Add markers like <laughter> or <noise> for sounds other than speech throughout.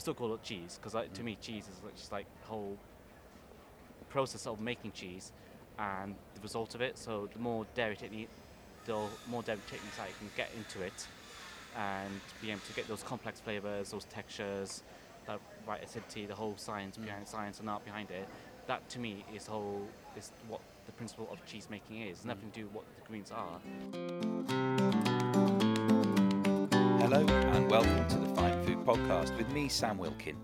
I'll still call it cheese because like, to me cheese is just like whole process of making cheese and the result of it. So the more dairy technique, the more dairy techniques I can get into it and be able to get those complex flavors, those textures, that right acidity, the whole science mm. behind science and art behind it. That to me is whole is what the principle of cheese making is. It's mm. nothing to do with what the greens are. Hello and welcome to the Fine Food Podcast with me, Sam Wilkin.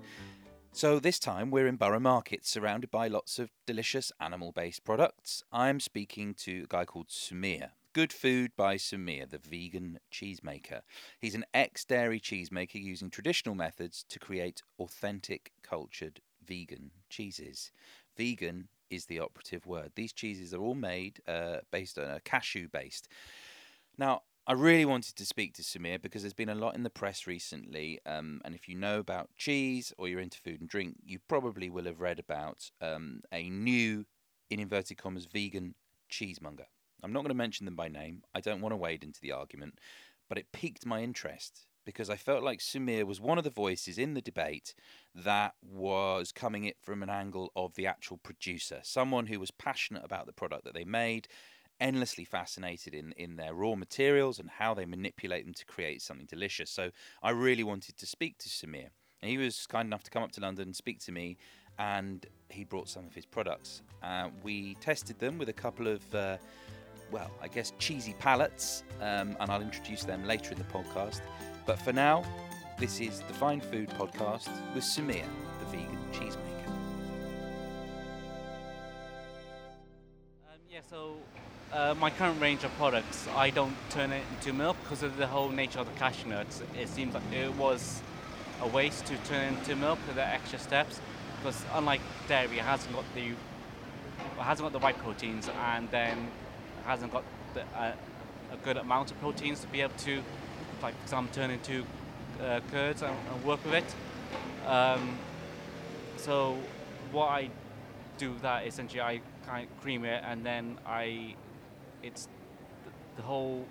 So, this time we're in Borough Market, surrounded by lots of delicious animal based products. I'm speaking to a guy called Sumear. Good Food by Sumear, the vegan cheesemaker. He's an ex dairy cheesemaker using traditional methods to create authentic, cultured vegan cheeses. Vegan is the operative word. These cheeses are all made uh, based on a cashew based. Now, I really wanted to speak to Sumear because there's been a lot in the press recently, um, and if you know about cheese or you're into food and drink, you probably will have read about um, a new, in inverted commas, vegan cheesemonger. I'm not going to mention them by name. I don't want to wade into the argument, but it piqued my interest because I felt like Sumear was one of the voices in the debate that was coming it from an angle of the actual producer, someone who was passionate about the product that they made endlessly fascinated in in their raw materials and how they manipulate them to create something delicious. So I really wanted to speak to Sumear. And he was kind enough to come up to London and speak to me, and he brought some of his products. Uh, we tested them with a couple of, uh, well, I guess cheesy palates, um, and I'll introduce them later in the podcast. But for now, this is the Fine Food Podcast with Sumear, the vegan cheesemaker. Uh, my current range of products, I don't turn it into milk because of the whole nature of the cashew nuts. It seems like it was a waste to turn it into milk with the extra steps because unlike dairy, it hasn't got the it hasn't got the right proteins and then hasn't got the, uh, a good amount of proteins to be able to, like example, turn into uh, curds and, and, work with it. Um, so what I do that essentially I kind of cream it and then I it's the, the whole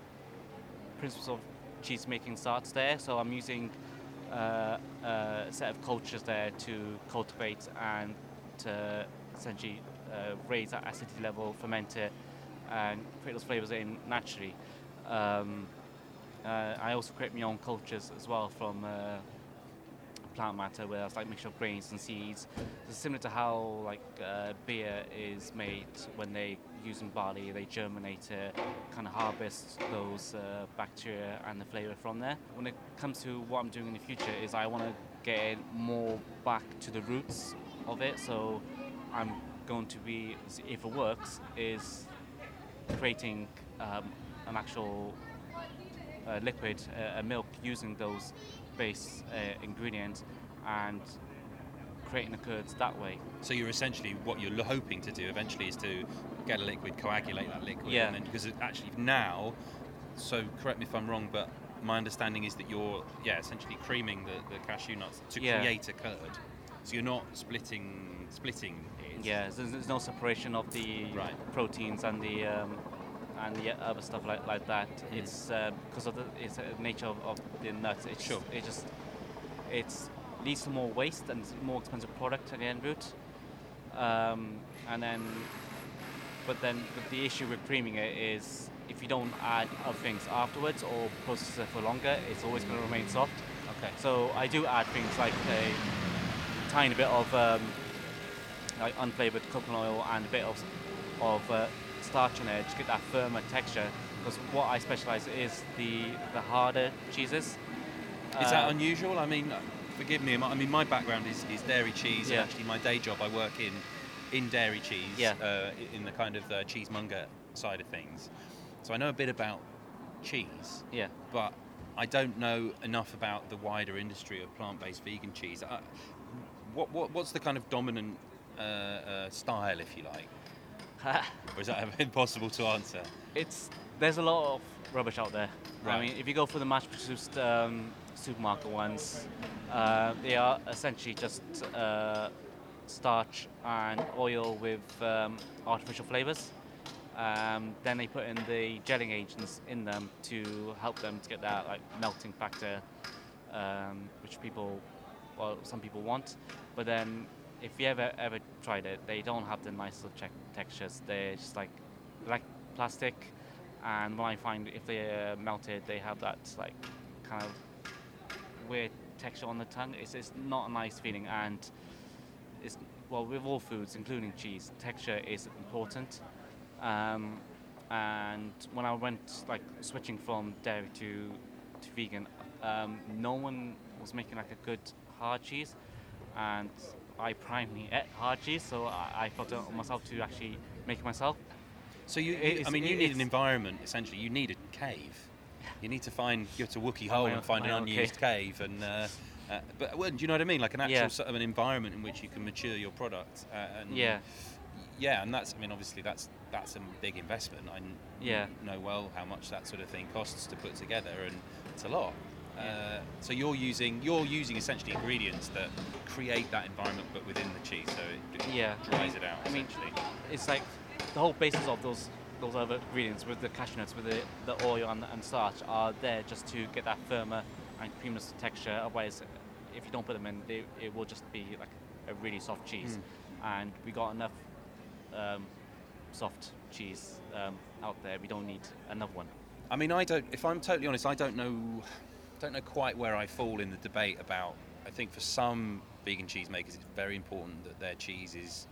principles of cheese making starts there. So I'm using uh, a set of cultures there to cultivate and to essentially uh, raise that acidity level, ferment it, and create those flavors in naturally. Um, uh, I also create my own cultures as well from uh, plant matter, where it's like mixture of grains and seeds. It's similar to how like uh, beer is made when they using barley, they germinate it, kind of harvest those uh, bacteria and the flavour from there. When it comes to what I'm doing in the future, is I want to get more back to the roots of it. So I'm going to be, if it works, is creating um, an actual uh, liquid, uh, a milk using those base uh, ingredients and creating the curds that way. So you're essentially what you're hoping to do eventually is to get a liquid, coagulate that liquid, yeah. and then because actually now, so correct me if I'm wrong, but my understanding is that you're yeah essentially creaming the, the cashew nuts to yeah. create a curd. So you're not splitting splitting it. Yeah, there's, there's no separation of the right. proteins and the um, and the other stuff like, like that. Mm. It's because uh, of the it's, uh, nature of, of, the nuts. It's sure. It just it's leads to more waste and more expensive product at the end route. Um, and then, but then but the issue with creaming it is if you don't add other things afterwards or process it for longer, it's always going to remain soft. Okay. So I do add things like a tiny bit of um, like unflavored coconut oil and a bit of of uh, starch it to get that firmer texture. Because what I specialize is the the harder cheeses. Is uh, that unusual? I mean, forgive me. I mean, my background is, is dairy cheese, yeah. and actually, my day job I work in in dairy cheese, yeah. uh, in the kind of uh, cheesemonger side of things. So I know a bit about cheese. Yeah. But I don't know enough about the wider industry of plant-based vegan cheese. Uh, what, what what's the kind of dominant uh, uh, style, if you like? Or <laughs> is that <laughs> impossible to answer? It's there's a lot of rubbish out there. Right. I mean, if you go for the mass-produced um, supermarket ones, uh, they are essentially just uh, starch and oil with um, artificial flavors. Um, then they put in the gelling agents in them to help them to get that like melting factor, um, which people well, some people want. But then, if you ever ever tried it, they don't have the nice little check textures. They're just like like plastic, and when I find if they're melted, they have that like kind of weird texture on the tongue. It's it's not a nice feeling, and it's well with all foods, including cheese, texture is important. Um, and when I went like switching from dairy to to vegan, um, no one was making like a good hard cheese, and I primarily ate hard cheese, so I, I felt it on myself to actually make it myself. So you, I mean, you need an environment. Essentially, you need a cave. You need to find go to Wookey Hole and find an unused cave, and uh, uh, but well, do you know what I mean? Like an actual Yeah. sort of an environment in which you can mature your product. Uh, and Yeah. yeah, and that's I mean, obviously that's that's a big investment. I Yeah. know well how much that sort of thing costs to put together, and it's a lot. Uh, so you're using you're using essentially ingredients that create that environment, but within the cheese, so it Yeah. dries it out. I mean, essentially. it's like the whole basis of those those other ingredients with the cashew nuts, with the, the oil and, and starch are there just to get that firmer and creaminess texture. Otherwise, if you don't put them in, they, it will just be like a really soft cheese. And we got enough um, soft cheese um, out there. We don't need another one. I mean, I don't. If I'm totally honest, I don't know. I don't know quite where I fall in the debate about. I think for some vegan cheesemakers, it's very important that their cheese is,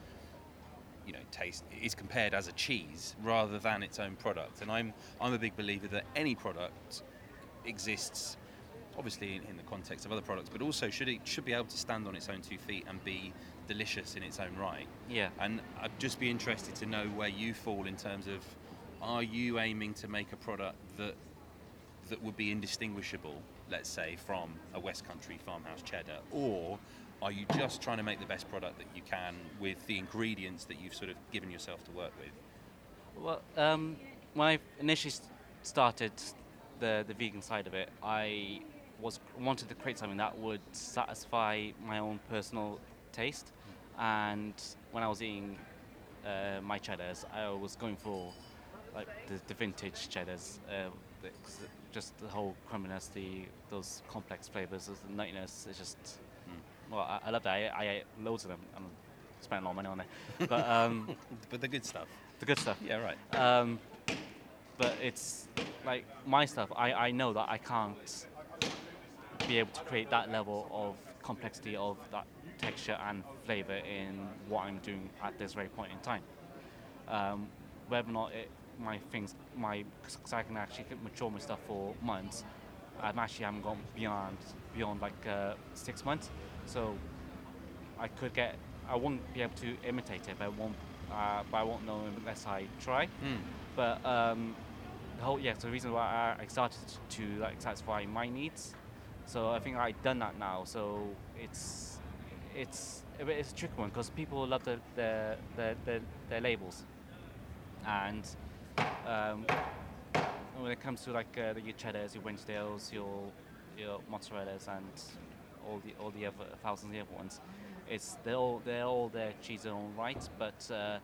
you know, taste is compared as a cheese rather than its own product. And I'm I'm a big believer that any product exists, obviously in, in the context of other products, but also should it should be able to stand on its own two feet and be delicious in its own right. Yeah. And I'd just be interested to know where you fall in terms of are you aiming to make a product that that would be indistinguishable, let's say, from a West Country farmhouse cheddar, or are you just trying to make the best product that you can with the ingredients that you've sort of given yourself to work with? Well, um, when I initially started the the vegan side of it, I was wanted to create something that would satisfy my own personal taste. And when I was eating uh, my cheddars, I was going for like the, the vintage cheddars, uh, just the whole creaminess, the those complex flavors, the nuttiness. It's just well, I, I love that. I, I ate loads of them. and spent a lot of money on it, but um, <laughs> But the good stuff. the good stuff. Yeah, right. Um, but it's like my stuff. I, I know that I can't be able to create that level of complexity of that texture and flavor in what I'm doing at this very point in time. Um, whether or not it, my things, my, because I can actually mature my stuff for months. I'm actually haven't gone beyond beyond like uh, six months, so I could get. I won't be able to imitate it, but I won't. Uh, but I won't know unless I try. Mm. But um, the whole yeah, so the reason why I started to like satisfy my needs. So I think I've done that now. So it's it's a it's a tricky one because people love the the, the, the their labels, and um, when it comes to like uh, your cheddars, your Wensleydales, your your mozzarellas, and all the all the other thousands of other ones, it's they're all they're all their cheese in own right. But uh,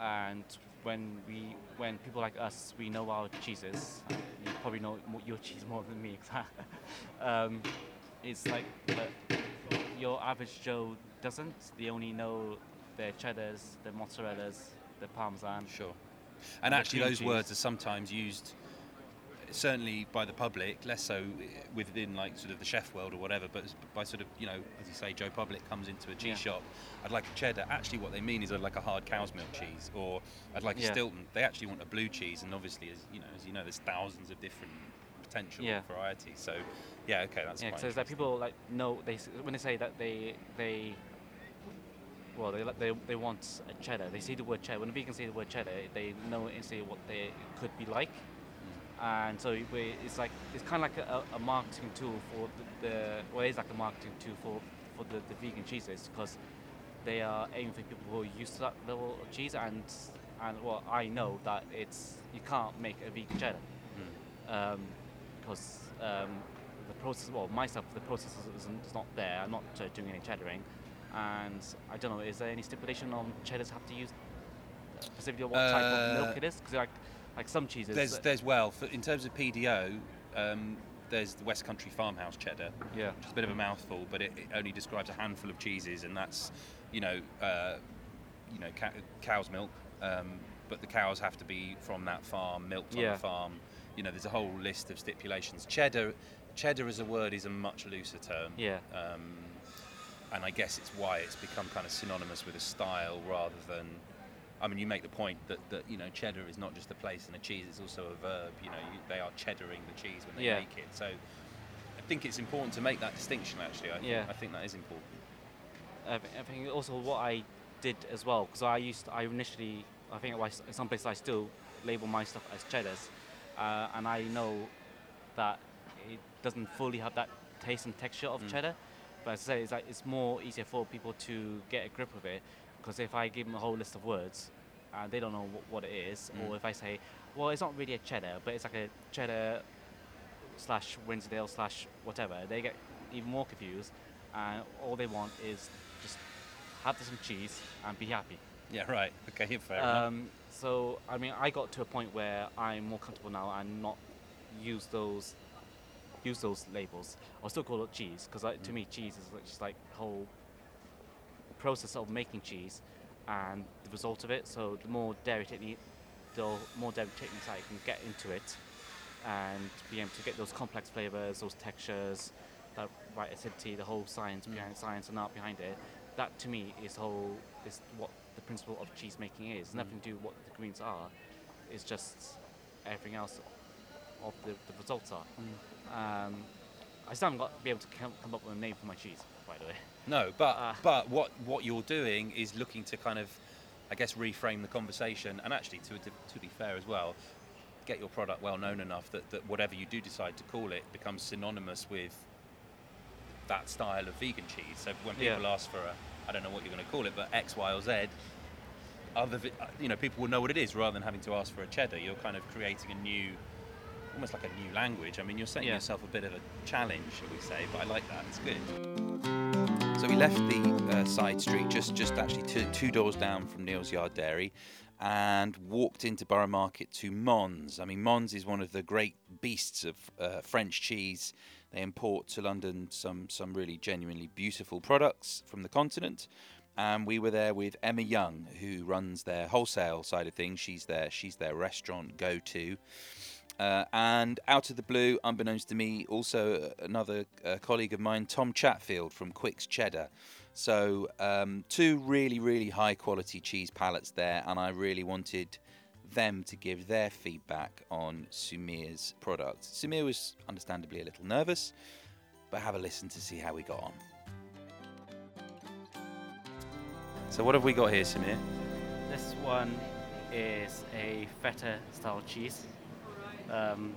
and when we when people like us we know our cheeses, you probably know your cheese more than me. <laughs> um, it's like your average Joe doesn't. They only know their cheddars, their mozzarellas, their parmesan. Sure. And actually, those words are sometimes used, certainly by the public, less so within like sort of the chef world or whatever. But by sort of you know, as you say, Joe Public comes into a cheese Yeah. shop. I'd like a cheddar. Actually, what they mean is I'd like a hard cow's milk cheese, or I'd like a Yeah. Stilton. They actually want a blue cheese, and obviously, as you know, as you know, there's thousands of different potential Yeah. varieties. So, yeah, okay, that's yeah, so like people like know they when they say that they they well they they they want a cheddar. They see the word cheddar. When a vegan say the word cheddar, they know instantly what they could be like. And so we, it's like it's kind of like a, a marketing tool for the, the well, it's like a marketing tool for for the, the vegan cheeses because they are aiming for people who are used to that level of cheese and and well I know that it's you can't make a vegan cheddar Mm. because um, the process, well, myself, the process is, isn't, is not there. I'm not uh, doing any cheddaring, and I don't know. Is there any stipulation on cheddars have to use uh, specifically what type of Uh, milk it is? Because like, like some cheeses, There's, uh, there's well, for, in terms of PDO, um, there's the West Country Farmhouse cheddar, Yeah. which is a bit of a mouthful, but it, it only describes a handful of cheeses, and that's, you know, uh, you know, ca- cow's milk. Um, but the cows have to be from that farm, milked on Yeah. the farm. You know, there's a whole list of stipulations. Cheddar, cheddar as a word is a much looser term. Yeah. Um, and I guess it's why it's become kind of synonymous with a style rather than. I mean, you make the point that, that you know cheddar is not just a place and a cheese; it's also a verb. You know, you, they are cheddaring the cheese when they Yeah. make it. So, I think it's important to make that distinction. Actually, I, Yeah. think, I think that is important. I think also what I did as well, because I used, I initially, I think in some places I still label my stuff as cheddars, uh, and I know that it doesn't fully have that taste and texture of Mm. cheddar. But as I say, it's, like, it's more easier for people to get a grip of it, because if I give them a whole list of words, and they don't know what, what it is, Mm. or if I say, well, it's not really a cheddar, but it's like a cheddar slash Wensleydale slash whatever, they get even more confused, and all they want is just have some cheese and be happy. Yeah, right. Okay, fair enough. Um, so I mean, I got to a point where I'm more comfortable now and not use those use those labels. I'll still call it cheese because like, to Mm. me, cheese is like- just like the whole process of making cheese and the result of it. So the more dairy technique, the more dairy techniques I can get into it and be able to get those complex flavors, those textures, that right acidity, the whole science Mm. behind science and art behind it. That to me is whole is what the principle of cheese making is. Mm. Nothing to do with what the greens are. It's just everything else of the, the results are. Um, I still haven't got to be able to come, come up with a name for my cheese, by the way. No, but Uh, but what what you're doing is looking to kind of, I guess, reframe the conversation, and actually, to to, to be fair as well, get your product well known enough that, that whatever you do decide to call it becomes synonymous with that style of vegan cheese. So when Yeah. people ask for a, I don't know what you're going to call it, but X, Y, or Z, other you know people will know what it is rather than having to ask for a cheddar. You're kind of creating a new. Almost like a new language. I mean, you're setting Yeah. yourself a bit of a challenge, shall we say? But I like that. It's good. So we left the uh, side street, just just actually two, two doors down from Neal's Yard Dairy, and walked into Borough Market to Mons. I mean, Mons is one of the great beasts of uh, French cheese. They import to London some some really genuinely beautiful products from the continent. And we were there with Emma Young, who runs their wholesale side of things. She's their she's their restaurant go to. Uh, and out of the blue, unbeknownst to me, also uh, another uh, colleague of mine, Tom Chatfield from Quicke's Cheddar. So, um, two really, really high quality cheese palettes there, and I really wanted them to give their feedback on Sumear's product. Sumear was understandably a little nervous, but have a listen to see how we got on. So, what have we got here, Sumear? This one is a feta style cheese. Um,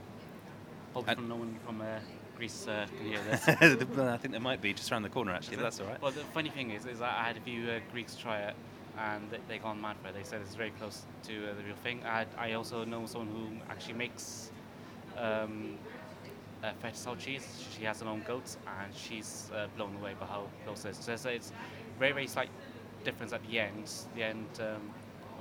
hopefully, And- no one from uh, Greece uh, can hear this. <laughs> I think there might be just around the corner, actually, but that's all right. Well, the funny thing is, is that I had a few uh, Greeks try it, and they, they gone mad for it. They said it's very close to uh, the real thing. I, I also know someone who actually makes um, uh, feta cheese. She has her own goats, and she's uh, blown away by how close it is. So it's, it's very, very slight difference at the end. The end um,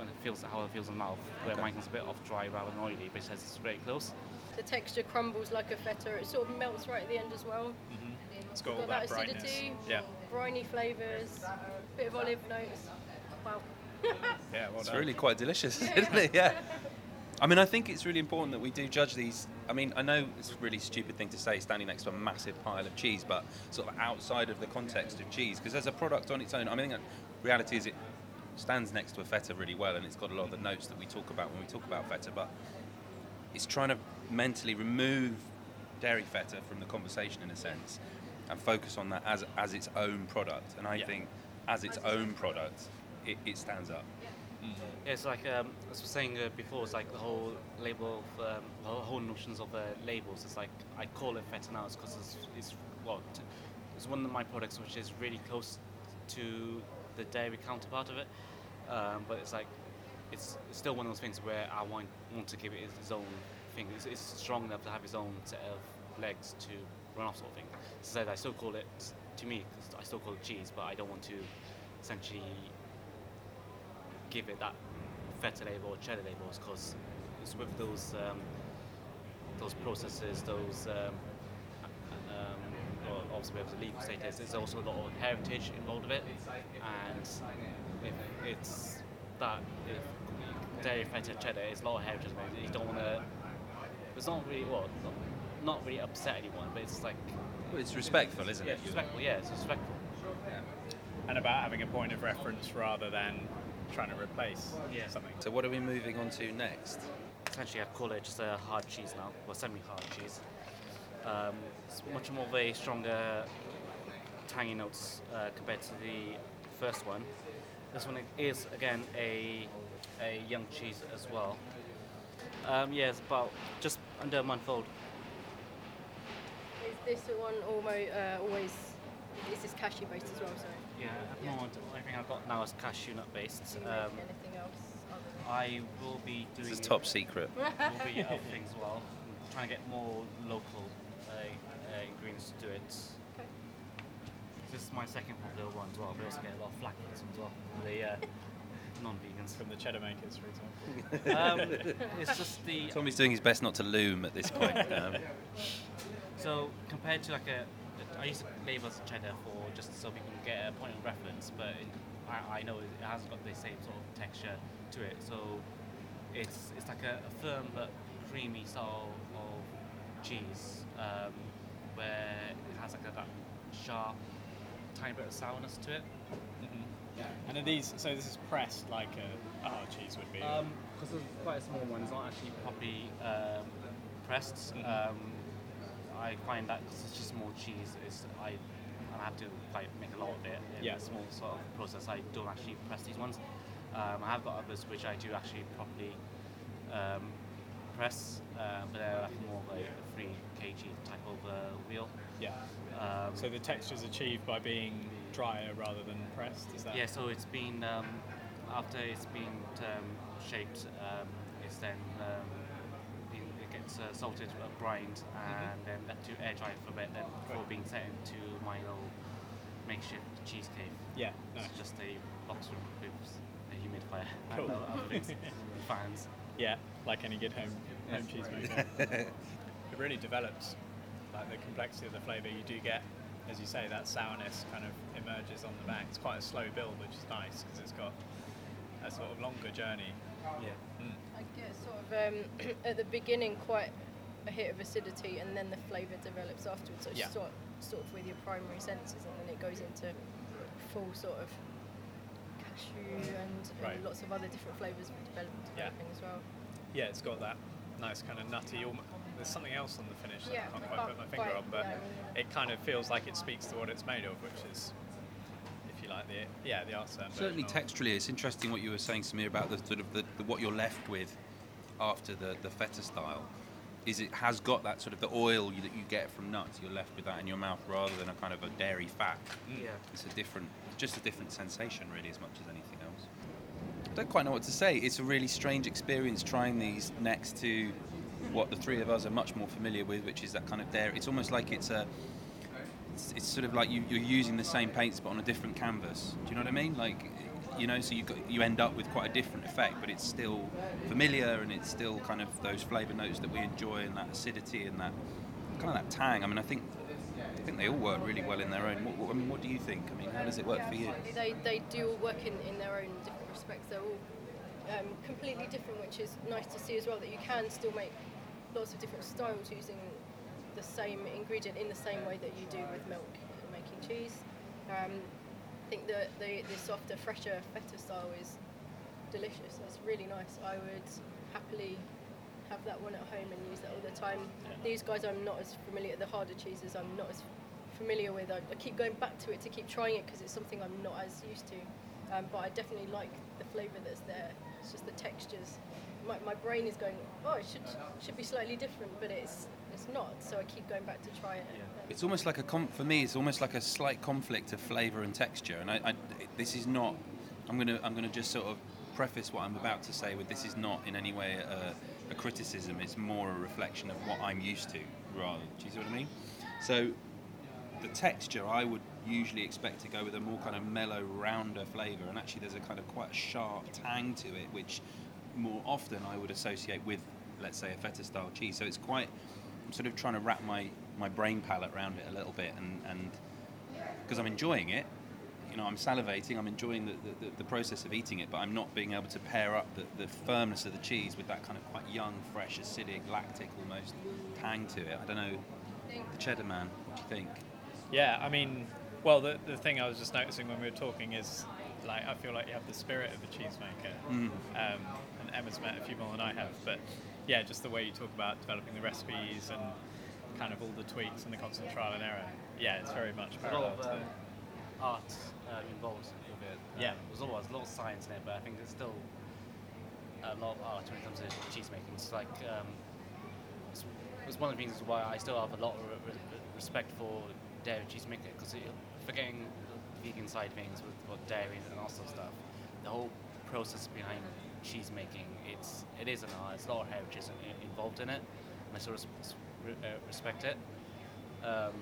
when it feels how it feels in the mouth, where Okay. mine's a bit off dry rather than oily, but it says it's very close. The texture crumbles like a feta. It sort of melts right at the end as well. Mm-hmm. It's got all Got that, that brightness. acidity. Yeah, Briny flavours, bit of olive notes. Wow. <laughs> yeah, well It's done. really quite delicious, isn't it? Yeah. I mean, I think it's really important that we do judge these. I mean, I know it's a really stupid thing to say standing next to a massive pile of cheese, but sort of outside of the context of cheese, because as a product on its own, I mean, reality is it stands next to a feta really well, and it's got a lot of the notes that we talk about when we talk about feta, but it's trying to mentally remove dairy feta from the conversation in a sense and focus on that as, as its own product. And I Yeah. think as its own product, it, it stands up. Yeah, it's like um, as I was saying uh, before, it's like the whole label, of, um, the whole- notions of uh, labels. It's like I call it feta now because it's, it's what it's one of my products which is really close to the dairy counterpart of it. Um, but it's like it's, still one of those things where I want want to give it its own thing. It's, it's strong enough to have its own set of legs to run off, sort of thing. So I still call it to me I still call it cheese, but I don't want to essentially give it that feta label or cheddar labels because it's with those um, those processes, those um, obviously with the legal status, there's also a lot of heritage involved with it, and if it's that if dairy feta cheddar is a lot of heritage, involved, you don't want to. It's not really well, not, not really upset anyone, but it's like Well, it's respectful, isn't yeah, it? it's respectful. Yeah, it's respectful. And about having a point of reference rather than trying to replace Yeah. something. So what are we moving on to next? essentially I'd call it just a hard cheese now, or semi-hard cheese. Um, it's much more of a stronger tangy notes uh, compared to the first one. This one is again a a young cheese as well. Um, yeah, it's about just under a month old. Is this one almost uh, always? Is this cashew based as well? Sorry. Yeah, at the moment everything I've got now is cashew nut based. Um, anything else other? I will be doing. This is top secret. <laughs> will be other things as well. I'm trying to get more local uh, uh, ingredients to do it. Okay. This is my second popular one as well. We also get a lot of flack for this one as well. from The uh, <laughs> non-vegans. From the cheddar makers, for example. <laughs> Um, <laughs> it's just the Tommy's doing his best not to loom at this point. Um, so compared to like a, I used to label as cheddar for just so people can get a point of reference, but it, I, I know it hasn't got the same sort of texture to it. So it's it's like a, a firm but creamy style of cheese, um, where it has like a, that sharp, tiny bit of sourness to it. hmm And are these? So this is pressed like a, hard cheese would be. Because it's quite a small one, it's not actually properly um, pressed. Mhm. Um, I find that because it's just small cheese, is I I have to like make a lot of it in Yeah. a small sort of process. I don't actually press these ones. Um, I have got others which I do actually properly um, press, uh, but they're like more like a three kg type of uh, wheel. Yeah. Um, So the texture is achieved by being drier rather than pressed. Is that? Yeah, so it's been um, after it's been um, shaped, um, it's then um, been, it gets uh, salted, uh, brined, and then left to air dry for a bit, then before Right. being sent into my little makeshift cheese cave. Yeah. Nice. It's just a box room with a humidifier <laughs> Cool. and other things, fans. Yeah, like any good home home cheese maker. <laughs> it really develops like the complexity of the flavour. You do get, as you say, that sourness kind of emerges on the back. It's quite a slow build, which is nice because it's got a sort of longer journey. Yeah. Mm. I get sort of um, <clears throat> at the beginning quite a hit of acidity, and then the flavour develops afterwards. So it's Yeah. sort sort of with your primary senses, and then it goes into full sort of cashew and, and lots of other different flavours develop, Yeah. developing as well. Yeah, it's got that nice kind of nutty. almo- There's something else on the finish that Yeah, I can't quite put my finger quite- on, but yeah, yeah. it kind of feels like it speaks to what it's made of, which is, if you like, the yeah the Arsene certainly texturally, it's interesting what you were saying, Sumear, about the sort of the, the what you're left with after the, the feta style. Is it has got that sort of the oil you, that you get from nuts. You're left with that in your mouth rather than a kind of a dairy fat. Mm. Yeah. It's a different, just a different sensation, really, as much as anything else. I don't quite know what to say. It's a really strange experience trying these next to what the three of us are much more familiar with, which is that kind of dairy. It's almost like it's a, it's, it's sort of like you, you're using the same paints but on a different canvas. Do you know what I mean? Like, you know, so you you end up with quite a different effect, but it's still familiar and it's still kind of those flavour notes that we enjoy and that acidity and that kind of that tang. I mean, I think I think they all work really well in their own. What, I mean, what do you think? I mean, how does it work for you? They, they do all work in, in their own different respects. They're all um, completely different, which is nice to see as well. That you can still make lots of different styles using the same ingredient in the same way that you do with milk in making cheese. Um, I think the, the, the softer, fresher feta style is delicious. It's really nice. I would happily have that one at home and use that all the time. These guys I'm not as familiar, the harder cheeses I'm not as familiar with. I, I keep going back to it to keep trying it because it's something I'm not as used to. Um, but I definitely like the flavour that's there. It's just the textures. My, my brain is going, oh, it should should be slightly different, but it's it's not. So I keep going back to try it. Yeah. It's almost like a com- for me. It's almost like a slight conflict of flavour and texture. And I, I, this is not. I'm gonna I'm gonna just sort of preface what I'm about to say with this is not in any way a, a criticism. It's more a reflection of what I'm used to. Rather, do you see what I mean? So the texture I would usually expect to go with a more kind of mellow, rounder flavour, and actually there's a kind of quite a sharp tang to it, which more often I would associate with, let's say, a feta style cheese. So it's quite. I'm sort of trying to wrap my my brain palette around it a little bit, and and because I'm enjoying it, you know, I'm salivating, I'm enjoying the, the, the, process of eating it, but I'm not being able to pair up the, the firmness of the cheese with that kind of quite young, fresh, acidic, lactic almost tang to it. I don't know, the cheddar man, what do you think? Yeah, I mean, well, the, the thing I was just noticing when we were talking is, like, I feel like you have the spirit of a cheesemaker. Mm. Um, and Emma's met a few more than I have, but yeah, just the way you talk about developing the recipes and kind of all the tweaks and the constant trial and error. Yeah, it's very much parallel of, to. Art um, involved with it. Um, Yeah. There's always a lot of science in it, but I think there's still a lot of art when it comes to cheese making. It's like um, it's, it's one of the reasons why I still have a lot of re- re- respect for dairy cheese making because forgetting the vegan side of things with, dairy and also stuff, the whole process behind cheese making, it's it is an art. It's a lot of heritage involved in it, and I sort of s- s- re- uh, respect it. Um,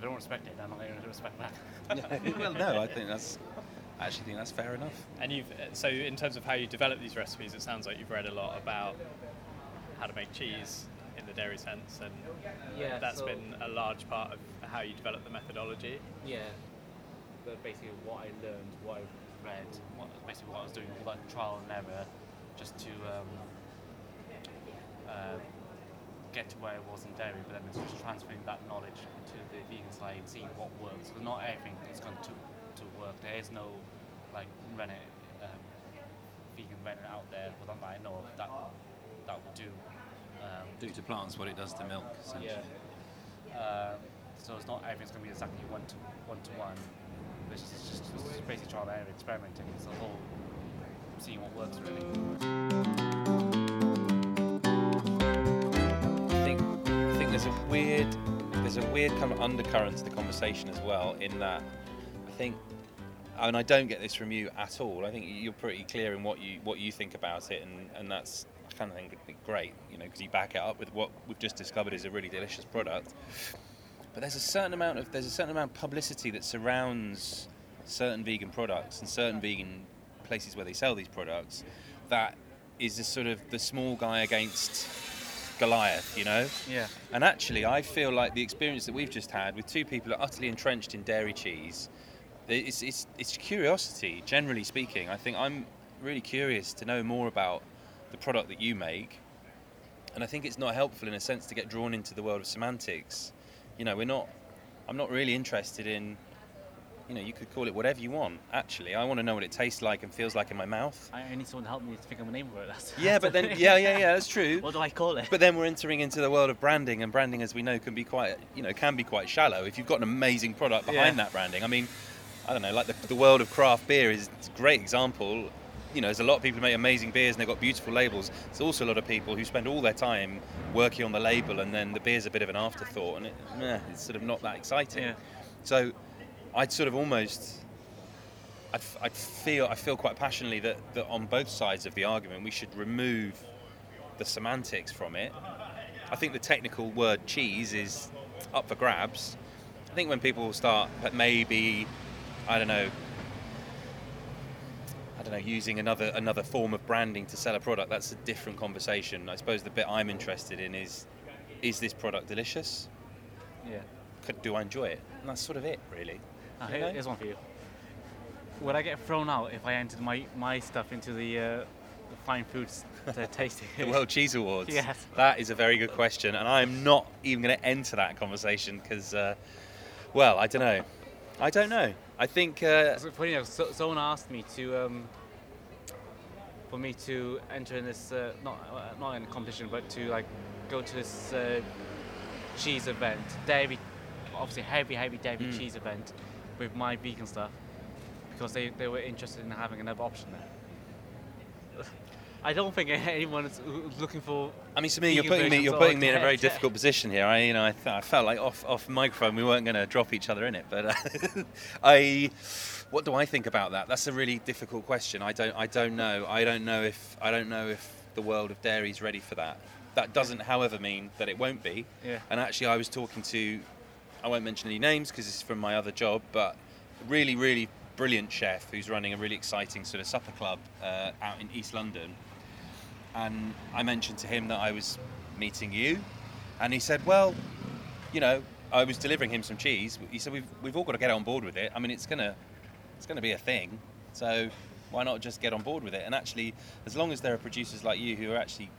I don't respect it, I'm not going to respect back. <laughs> well, no, I think that's. I actually think that's fair enough. And you've uh, so in terms of how you develop these recipes, it sounds like you've read a lot about how to make cheese in the dairy sense, and Yeah, that's so- been a large part of how you develop the methodology. Yeah, but basically what I learned, what I read, what, basically what I was doing, all like trial and error, just to um, uh, get to where I was in dairy, but then it's just transferring that knowledge to the vegan side, seeing what works. Because not everything is going to, to work. There is no like rennet, um, vegan rennet out there, well, that I know of, that, that will do. Um, Do to plants what it does to milk. essentially. yeah. Uh, so it's not everything's going to be exactly one to one to one. It's just, it's just, it's just basically trial and error, experimenting. It's a whole seeing what works really. There's a weird there's a weird kind of undercurrent to the conversation as well in that I think and I don't get this from you at all. I think you're pretty clear in what you what you think about it, and, and that's I kind of think great, you know, because you back it up with what we've just discovered is a really delicious product. But there's a certain amount of there's a certain amount of publicity that surrounds certain vegan products and certain vegan places where they sell these products that is a sort of the small guy against Goliath, you know. Yeah. And actually, I feel like the experience that we've just had with two people that are utterly entrenched in dairy cheese, it's, it's, it's curiosity, generally speaking. I think I'm really curious to know more about the product that you make. And I think it's not helpful in a sense to get drawn into the world of semantics. You know, we're not, I'm not really interested in, you know, you could call it whatever you want, actually. I want to know what it tastes like and feels like in my mouth. I, need someone to help me to think of a name for it. That's, <laughs> Yeah, but then, yeah, yeah, yeah, that's true. <laughs> what do I call it? But then we're entering into the world of branding, and branding, as we know, can be quite, you know, can be quite shallow. If you've got an amazing product behind Yeah. that branding, I mean, I don't know, like the, the world of craft beer is a great example. You know, there's a lot of people who make amazing beers and they've got beautiful labels. There's also a lot of people who spend all their time working on the label, and then the beer's a bit of an afterthought, and it, meh, it's sort of not that exciting. Yeah. So, I'd sort of almost. I'd, f- I'd feel I feel quite passionately that, that on both sides of the argument we should remove the semantics from it. I think the technical word cheese is up for grabs. I think when people start but maybe I don't know I don't know using another another form of branding to sell a product that's a different conversation. I suppose the bit I'm interested in is is this product delicious? yeah. Could, do I enjoy it? And that's sort of it really. You here- here's one for you. Would I get thrown out if I entered my, my stuff into the, uh, the fine foods <laughs> tasting? The World Cheese Awards. Yes. That is a very good question, and I'm not even going to enter that conversation because, uh, well, I don't know. I don't know. I think. Uh, So, funny enough, so, someone asked me to um, for me to enter in this uh, not uh, not in a competition, but to like go to this uh, cheese event, dairy, obviously heavy, heavy dairy Mm. cheese event with my vegan stuff because they, they were interested in having another option there. I don't think anyone is looking for. I mean, to me, you're putting me, you're putting me in a it. very difficult position here. I, you know, I, th- I felt like off, off microphone we weren't going to drop each other in it, but uh, <laughs> I, what do I think about that? That's a really difficult question. I don't, I don't know. I don't know if, I don't know if the world of dairy is ready for that. That doesn't, however, mean that it won't be. Yeah. And actually, I was talking to, I won't mention any names because it's from my other job, but really, really brilliant chef who's running a really exciting sort of supper club uh, out in East London. And I mentioned to him that I was meeting you, and he said, "Well, you know, I was delivering him some cheese. He said we've we've all got to get on board with it. I mean, it's gonna it's gonna be a thing. So why not just get on board with it? And actually, as long as there are producers like you who actually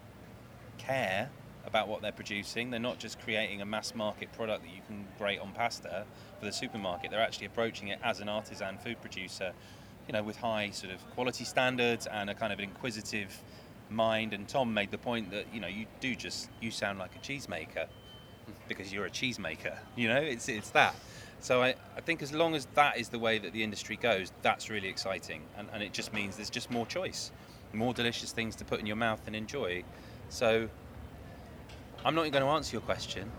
care about what they're producing, they're not just creating a mass market product that you can grate on pasta for the supermarket. They're actually approaching it as an artisan food producer, you know, with high sort of quality standards and a kind of inquisitive mind. And Tom made the point that you know you do just you sound like a cheesemaker because you're a cheesemaker. You know, it's it's that. So I, I think as long as that is the way that the industry goes, that's really exciting, and, and it just means there's just more choice, more delicious things to put in your mouth and enjoy. So I'm not even going to answer your question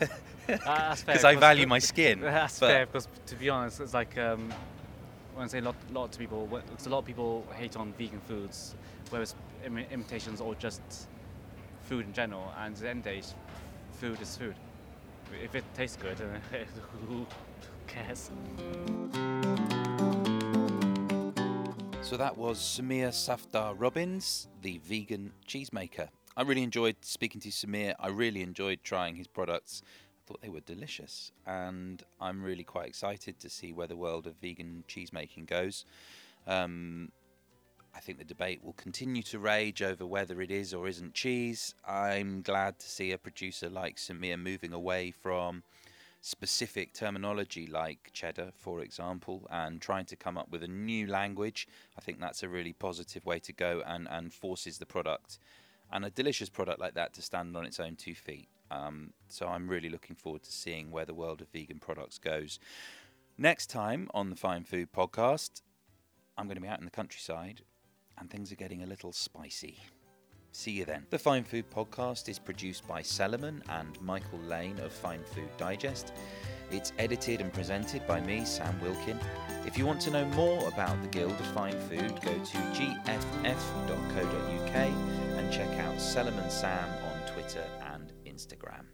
Uh, <laughs> that's fair, because I value <laughs> my skin. That's but- fair because to be honest, it's like um, when I say lot, lot to people, what- because a lot of people hate on vegan foods, whether it's Im- imitations or just food in general. And at the end of the day, food is food. If it tastes good, <laughs> who cares? So that was Sumear Safdar Robins, the vegan cheesemaker. I really enjoyed speaking to Sumear. I really enjoyed trying his products. I thought they were delicious, and I'm really quite excited to see where the world of vegan cheesemaking goes. Um, I think the debate will continue to rage over whether it is or isn't cheese. I'm glad to see a producer like Sumear moving away from specific terminology like cheddar, for example, and trying to come up with a new language. I think that's a really positive way to go and, and forces the product and a delicious product like that to stand on its own two feet. Um, so I'm really looking forward to seeing where the world of vegan products goes. Next time on the Fine Food Podcast, I'm going to be out in the countryside and things are getting a little spicy. See you then. The Fine Food Podcast is produced by Sellerman and Michael Lane of Fine Food Digest. It's edited and presented by me, Sam Wilkin. If you want to know more about the Guild of Fine Food, go to gff.co.uk Sellerman Sam on Twitter and Instagram.